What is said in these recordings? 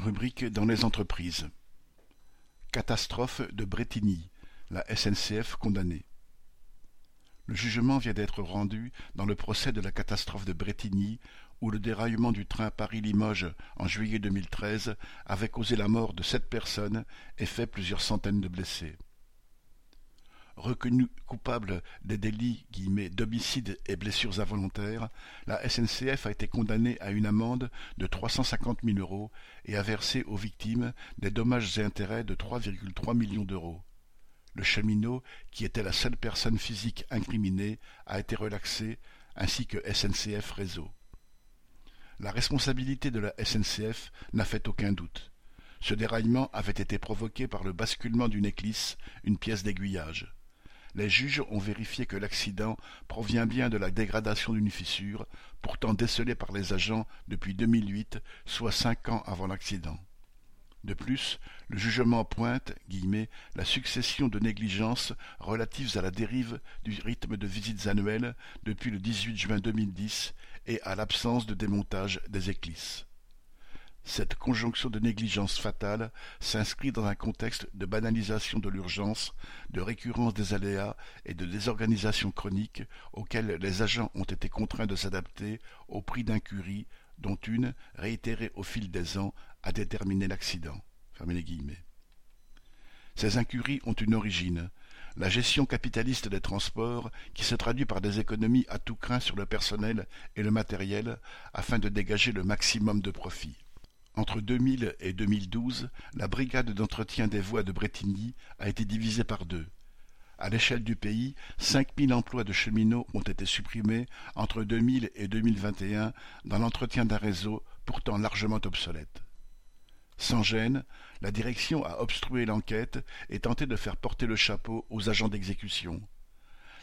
Rubrique dans les entreprises. Catastrophe de Bretigny, la SNCF condamnée. Le jugement vient d'être rendu dans le procès de la catastrophe de Bretigny, où le déraillement du train Paris-Limoges en juillet 2013 avait causé la mort de sept personnes et fait plusieurs centaines de blessés. Reconnue coupable des délits d'homicide et blessures involontaires, la SNCF a été condamnée à une amende de 350 000 euros et a versé aux victimes des dommages et intérêts de 3,3 millions d'euros. Le cheminot, qui était la seule personne physique incriminée, a été relaxé, ainsi que SNCF Réseau. La responsabilité de la SNCF n'a fait aucun doute. Ce déraillement avait été provoqué par le basculement d'une éclisse, une pièce d'aiguillage. Les juges ont vérifié que l'accident provient bien de la dégradation d'une fissure, pourtant décelée par les agents depuis 2008, soit cinq ans avant l'accident. De plus, le jugement pointe guillemets, la succession de négligences relatives à la dérive du rythme de visites annuelles depuis le 18 juin 2010 et à l'absence de démontage des éclisses. Cette conjonction de négligence fatale s'inscrit dans un contexte de banalisation de l'urgence, de récurrence des aléas et de désorganisation chronique auxquels les agents ont été contraints de s'adapter au prix d'incuries dont une, réitérée au fil des ans, a déterminé l'accident. Ces incuries ont une origine, la gestion capitaliste des transports qui se traduit par des économies à tout craint sur le personnel et le matériel afin de dégager le maximum de profit. Entre 2000 et 2012, la brigade d'entretien des voies de Bretigny a été divisée par deux. À l'échelle du pays, 5000 emplois de cheminots ont été supprimés entre 2000 et 2021 dans l'entretien d'un réseau pourtant largement obsolète. Sans gêne, la direction a obstrué l'enquête et tenté de faire porter le chapeau aux agents d'exécution.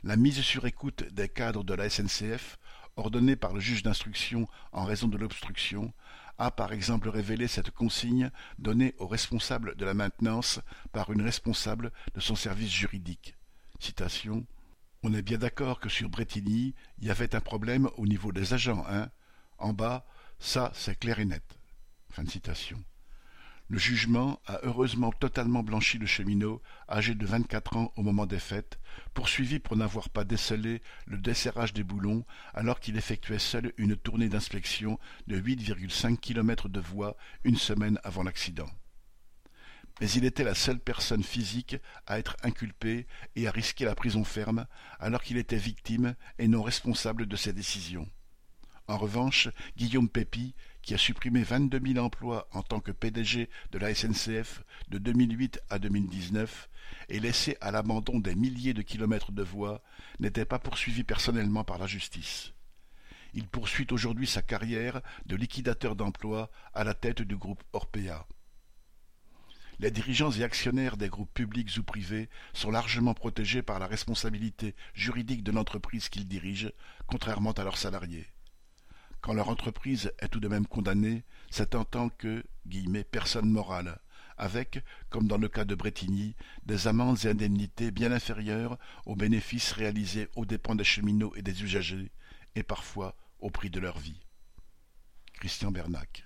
La mise sur écoute des cadres de la SNCF, ordonnée par le juge d'instruction en raison de l'obstruction, a par exemple révélé cette consigne donnée au responsable de la maintenance par une responsable de son service juridique. Citation On est bien d'accord que sur Bretigny, il y avait un problème au niveau des agents, hein En bas, ça c'est clair et net. Fin citation. Le jugement a heureusement totalement blanchi le cheminot, âgé de vingt-quatre ans au moment des fêtes, poursuivi pour n'avoir pas décelé le desserrage des boulons alors qu'il effectuait seul une tournée d'inspection de 8,5 kilomètres de voie une semaine avant l'accident. Mais il était la seule personne physique à être inculpée et à risquer la prison ferme alors qu'il était victime et non responsable de ses décisions. En revanche, Guillaume Pépi, qui a supprimé vingt-deux mille emplois en tant que PDG de la SNCF de 2008 à 2019 et laissé à l'abandon des milliers de kilomètres de voies, n'était pas poursuivi personnellement par la justice. Il poursuit aujourd'hui sa carrière de liquidateur d'emplois à la tête du groupe Orpea. Les dirigeants et actionnaires des groupes publics ou privés sont largement protégés par la responsabilité juridique de l'entreprise qu'ils dirigent, contrairement à leurs salariés. Quand leur entreprise est tout de même condamnée, c'est en tant que personne morale, avec, comme dans le cas de Bretigny, des amendes et indemnités bien inférieures aux bénéfices réalisés aux dépens des cheminots et des usagers, et parfois au prix de leur vie. Christian Bernac